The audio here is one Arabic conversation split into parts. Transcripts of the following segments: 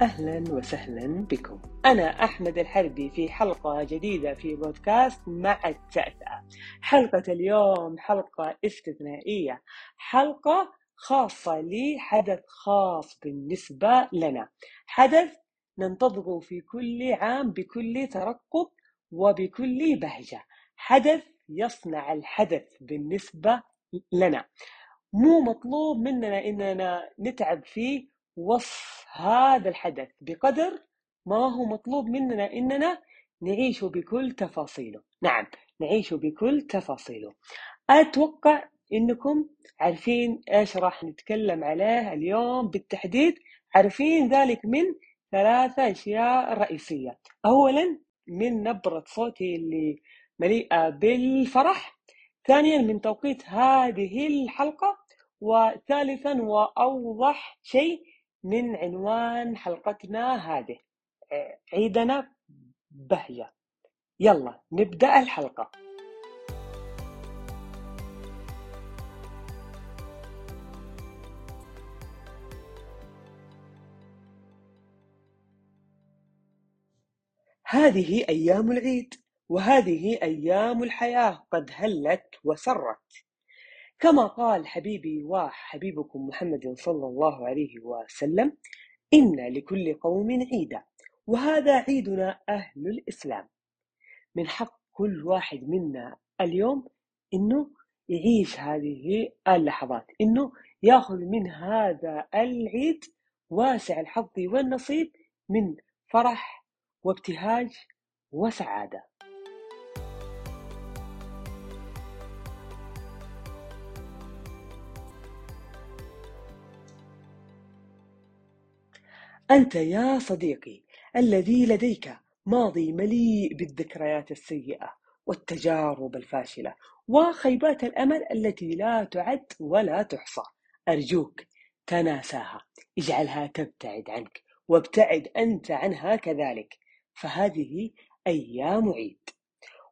أهلا وسهلا بكم. أنا أحمد الحربي في حلقة جديدة في بودكاست مع التأتأة. حلقة اليوم حلقة استثنائية. حلقة خاصة لحدث خاص بالنسبة لنا. حدث ننتظره في كل عام بكل ترقب وبكل بهجة. حدث يصنع الحدث بالنسبة لنا. مو مطلوب مننا إننا نتعب في وصف هذا الحدث بقدر ما هو مطلوب مننا إننا نعيشه بكل تفاصيله. نعم نعيشه بكل تفاصيله. أتوقع إنكم عارفين إيش راح نتكلم عليه اليوم بالتحديد. عارفين ذلك من ثلاثة أشياء رئيسية. أولا من نبرة صوتي اللي مليئة بالفرح. ثانيا من توقيت هذه الحلقة. وثالثا وأوضح شيء من عنوان حلقتنا هذه. عيدنا بهجة. يلا نبدأ الحلقة. هذه أيام العيد وهذه أيام الحياة قد هلت وسرت. كما قال حبيبي وحبيبكم محمد صلى الله عليه وسلم إن لكل قوم عيدا وهذا عيدنا أهل الإسلام. من حق كل واحد منا اليوم إنه يعيش هذه اللحظات إنه يأخذ من هذا العيد واسع الحظ والنصيب من فرح وابتهاج وسعادة. أنت يا صديقي الذي لديك ماضي مليء بالذكريات السيئة والتجارب الفاشلة وخيبات الأمل التي لا تعد ولا تحصى. أرجوك تناساها اجعلها تبتعد عنك وابتعد أنت عنها كذلك فهذه أيام عيد.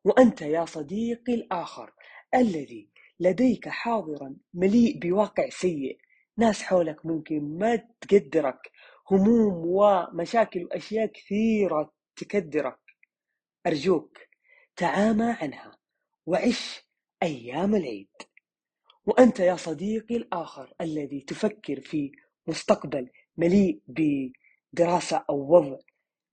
وأنت يا صديقي الآخر الذي لديك حاضرا مليء بواقع سيء ناس حولك ممكن ما تقدرك هموم ومشاكل وأشياء كثيرة تكدرك. أرجوك تعامى عنها وعش أيام العيد. وأنت يا صديقي الآخر الذي تفكر في مستقبل مليء بدراسة أو وضع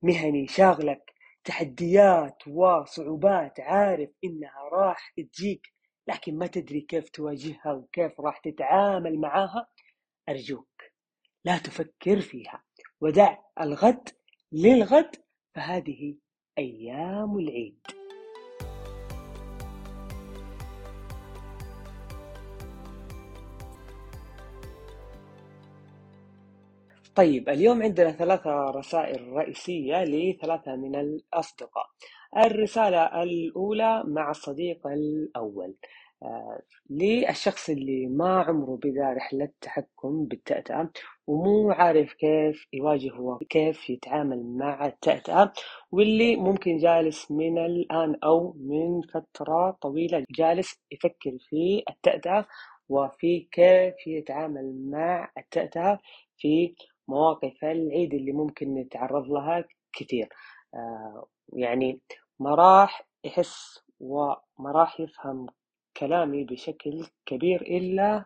مهني شاغلك تحديات وصعوبات عارف إنها راح تجيك لكن ما تدري كيف تواجهها وكيف راح تتعامل معاها أرجوك لا تفكر فيها. ودع الغد للغد فهذه أيام العيد. طيب اليوم عندنا ثلاثة رسائل رئيسية لثلاثة من الأصدقاء. الرسالة الأولى مع الصديق الأول. للشخص اللي ما عمره بدا رحلة تحكم بالتأتأة ومو عارف كيف يواجه وكيف يتعامل مع التأتأة واللي ممكن جالس من الآن أو من فترة طويلة جالس يفكر في التأتأة وفي كيف يتعامل مع التأتأة في مواقف العيد اللي ممكن نتعرض لها كثير. آه يعني ما راح يحس وما راح يفهم كلامي بشكل كبير إلا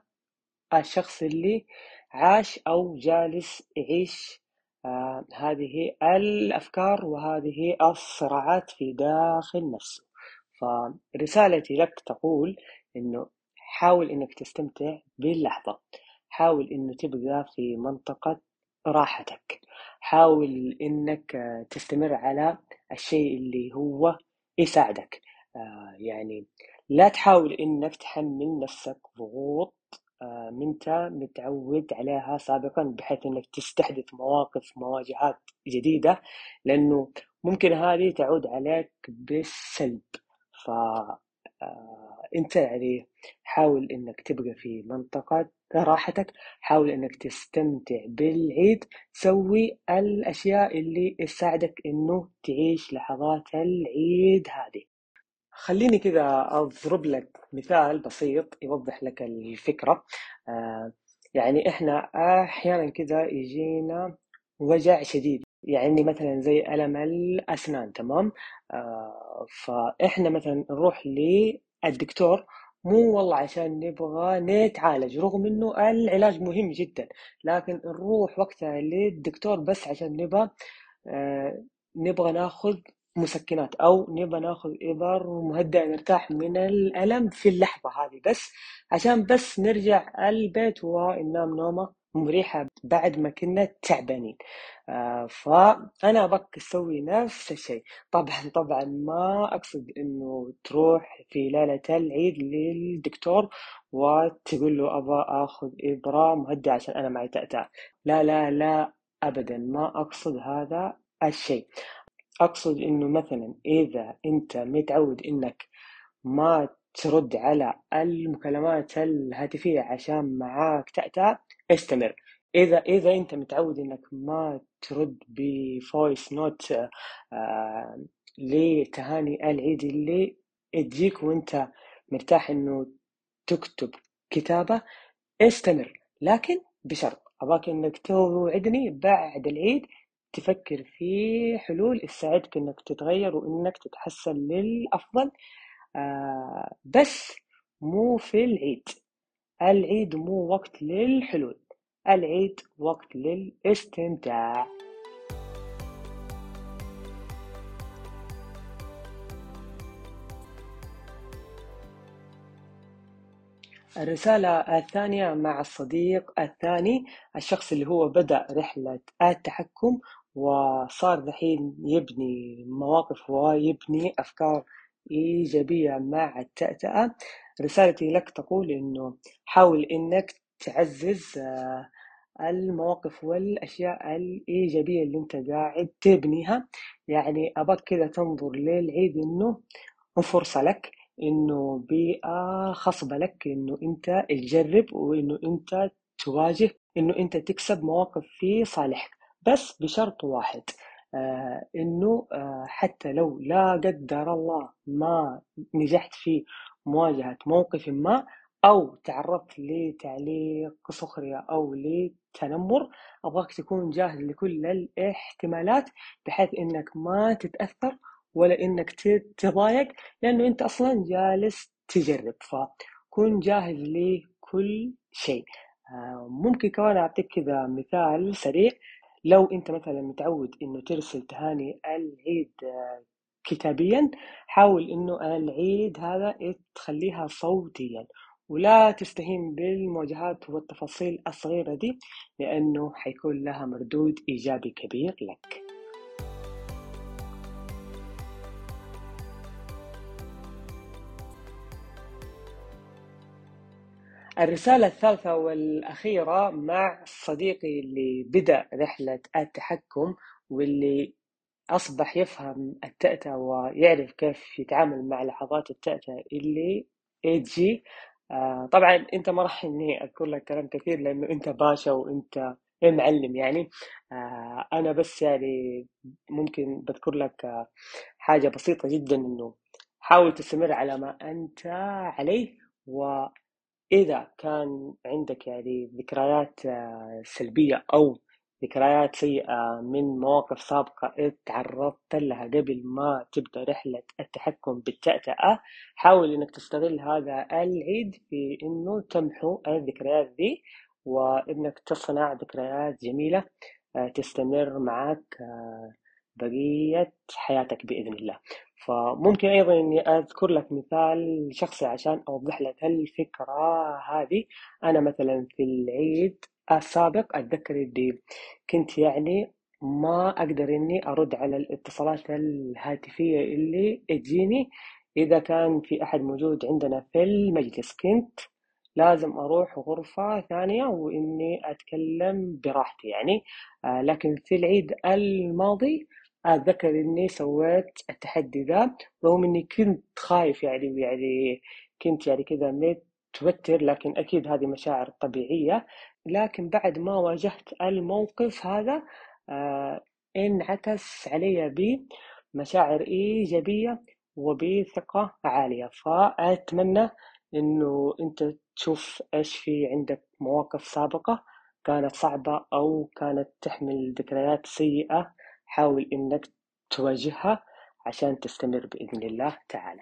الشخص اللي عاش أو جالس يعيش آه هذه الأفكار وهذه الصراعات في داخل نفسه. فرسالتي لك تقول إنه حاول إنك تستمتع باللحظة. حاول إنه تبقى في منطقة راحتك. حاول إنك تستمر على الشيء اللي هو يساعدك. آه يعني لا تحاول إنك تحمل نفسك ضغوط آه منت متعود عليها سابقا بحيث إنك تستحدث مواقف مواجهات جديدة لأنه ممكن هذه تعود عليك بالسلب. ف آه أنت يعني حاول إنك تبقى في منطقة راحتك حاول إنك تستمتع بالعيد. سوي الأشياء اللي تساعدك إنه تعيش لحظات العيد هذه. خليني كذا أضرب لك مثال بسيط يوضح لك الفكرة. آه يعني إحنا أحيانا كذا يجينا وجع شديد. يعني مثلا زي ألم الأسنان تمام؟ آه فإحنا مثلا نروح للدكتور مو والله عشان نبغى نتعالج رغم إنه العلاج مهم جدا لكن نروح وقتها للدكتور بس عشان نبغى آه نبغى ناخذ مسكنات أو نبغى ناخذ إبر مهدئة نرتاح من الألم في اللحظة هذه. بس عشان بس نرجع البيت وننام نومة مريحة بعد ما كنا تعبانين. آه فأنا أبغاك تسوي نفس الشيء. طبعا طبعا ما أقصد إنه تروح في ليلة العيد للدكتور وتقول له أبغى آخذ إبرة مهدئة عشان أنا معي تأتأة. لا لا لا أبدا. ما أقصد هذا الشيء. أقصد إنه مثلا إذا أنت متعود إنك ما ترد على المكالمات الهاتفية عشان معاك تأتأ استمر. إذا إذا أنت متعود إنك ما ترد بفويس نوت آه لتهاني العيد اللي تجيك وأنت مرتاح إنه تكتب كتابة استمر. لكن بشرط أباك إنك توعدني بعد العيد تفكر في حلول تساعدك إنك تتغير وإنك تتحسن للأفضل. آه بس مو في العيد. العيد مو وقت للحلول. العيد وقت للاستمتاع. الرسالة الثانية مع الصديق الثاني الشخص اللي هو بدأ رحلة التحكم وصار دحين يبني مواقف ويبني أفكار إيجابية مع التأتأة. رسالتي لك تقول إنه حاول إنك تعزز المواقف والأشياء الإيجابية اللي أنت قاعد تبنيها. يعني أبغاك كذا تنظر للعيد إنه فرصة لك إنه بيئة خصبة لك إنه أنت تجرب وإنه أنت تواجه إنه أنت تكسب مواقف في صالحك. بس بشرط واحد آه إنه آه حتى لو لا قدر الله ما نجحت في مواجهة موقف ما أو تعرضت لتعليق سخرية أو لتنمر أبغاك تكون جاهز لكل الاحتمالات بحيث إنك ما تتأثر ولا إنك تتضايق لأنه أنت أصلا جالس تجرب فكن جاهز لكل شيء. آه ممكن كمان أعطيك كذا مثال سريع. لو أنت مثلا متعود إنه ترسل تهاني العيد آه كتابيا حاول إنه العيد هذا تخليها صوتيا ولا تستهين بالمواجهات والتفاصيل الصغيرة دي لأنه حيكون لها مردود إيجابي كبير لك. الرسالة الثالثة والأخيرة مع صديقي اللي بدأ رحلة التحكم واللي أصبح يفهم التأتأة ويعرف كيف يتعامل مع لحظات التأتأة اللي تجي آه طبعا أنت ما راح إني اذكر لك كلام كثير لأنه أنت باشا وأنت معلم يعني. آه أنا بس يعني ممكن بذكر لك آه حاجة بسيطة جدا إنه حاول تستمر على ما أنت عليه واذا كان عندك يعني ذكريات آه سلبية أو ذكريات سيئة من مواقف سابقة تعرضت لها قبل ما تبدأ رحلة التحكم بالتأتأة حاول إنك تستغل هذا العيد في إنه تمحو الذكريات دي وإنك تصنع ذكريات جميلة تستمر معك بقية حياتك بإذن الله. فممكن أيضا إني أذكر لك مثال شخصي عشان أوضح لك الفكرة هذه. أنا مثلا في العيد السابق أتذكر إني كنت يعني ما أقدر إني أرد على الاتصالات الهاتفية اللي تجيني. إذا كان في أحد موجود عندنا في المجلس كنت لازم أروح غرفة ثانية وإني أتكلم براحتي يعني. آه لكن في العيد الماضي أتذكر إني سويت التحدي ذا رغم إني كنت خايف يعني ويعني كنت يعني كذا متوتر لكن أكيد هذه مشاعر طبيعية. لكن بعد ما واجهت الموقف هذا آه انعكس علي بمشاعر إيجابية وبثقة عالية. فأتمنى إنه أنت تشوف إيش في عندك مواقف سابقة كانت صعبة أو كانت تحمل ذكريات سيئة. حاول إنك تواجهها عشان تستمر بإذن الله تعالى.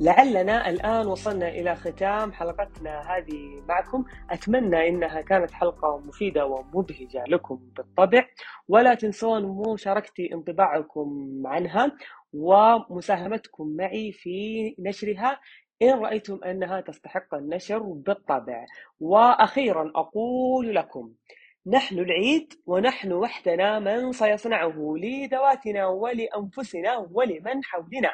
لعلنا الآن وصلنا إلى ختام حلقتنا هذه معكم. أتمنى إنها كانت حلقة مفيدة ومبهجة لكم بالطبع. ولا تنسون مشاركتي انطباعكم عنها ومساهمتكم معي في نشرها. إن رأيتم أنها تستحق النشر بالطبع. وأخيرا أقول لكم نحن العيد ونحن وحدنا من سيصنعه لذواتنا ولأنفسنا ولمن حولنا.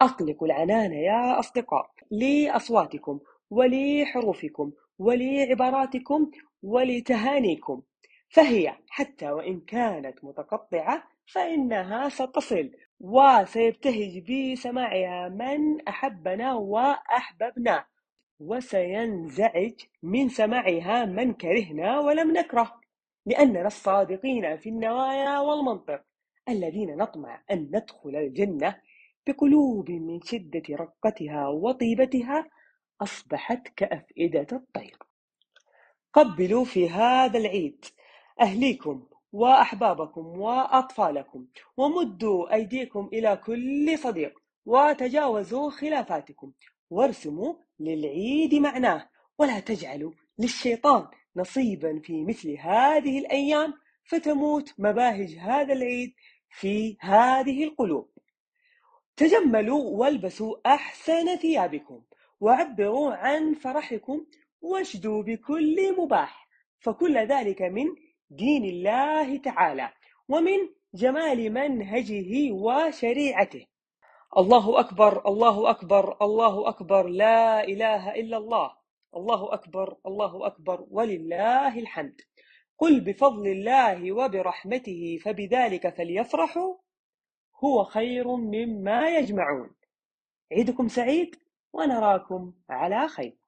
أطلقوا العنان يا أصدقاء لأصواتكم ولحروفكم ولعباراتكم ولتهانيكم. فهي حتى وإن كانت متقطعة فإنها ستصل. وسيبتهج بسماعها من أحبنا وأحببنا. وسينزعج من سماعها من كرهنا ولم نكره. لأننا الصادقين في النوايا والمنطق الذين نطمع أن ندخل الجنة بقلوب من شدة رقتها وطيبتها أصبحت كأفئدة الطير. قبلوا في هذا العيد. أهليكم. وأحبابكم وأطفالكم ومدوا أيديكم إلى كل صديق وتجاوزوا خلافاتكم وارسموا للعيد معناه ولا تجعلوا للشيطان نصيبا في مثل هذه الأيام فتموت مباهج هذا العيد في هذه القلوب. تجملوا والبسوا أحسن ثيابكم وعبروا عن فرحكم واشدوا بكل مباح فكل ذلك من دين الله تعالى ومن جمال منهجه وشريعته. الله أكبر الله أكبر الله أكبر لا إله إلا الله. الله أكبر الله أكبر ولله الحمد. قل بفضل الله وبرحمته فبذلك فليفرحوا. هو خير مما يجمعون. عيدكم سعيد ونراكم على خير.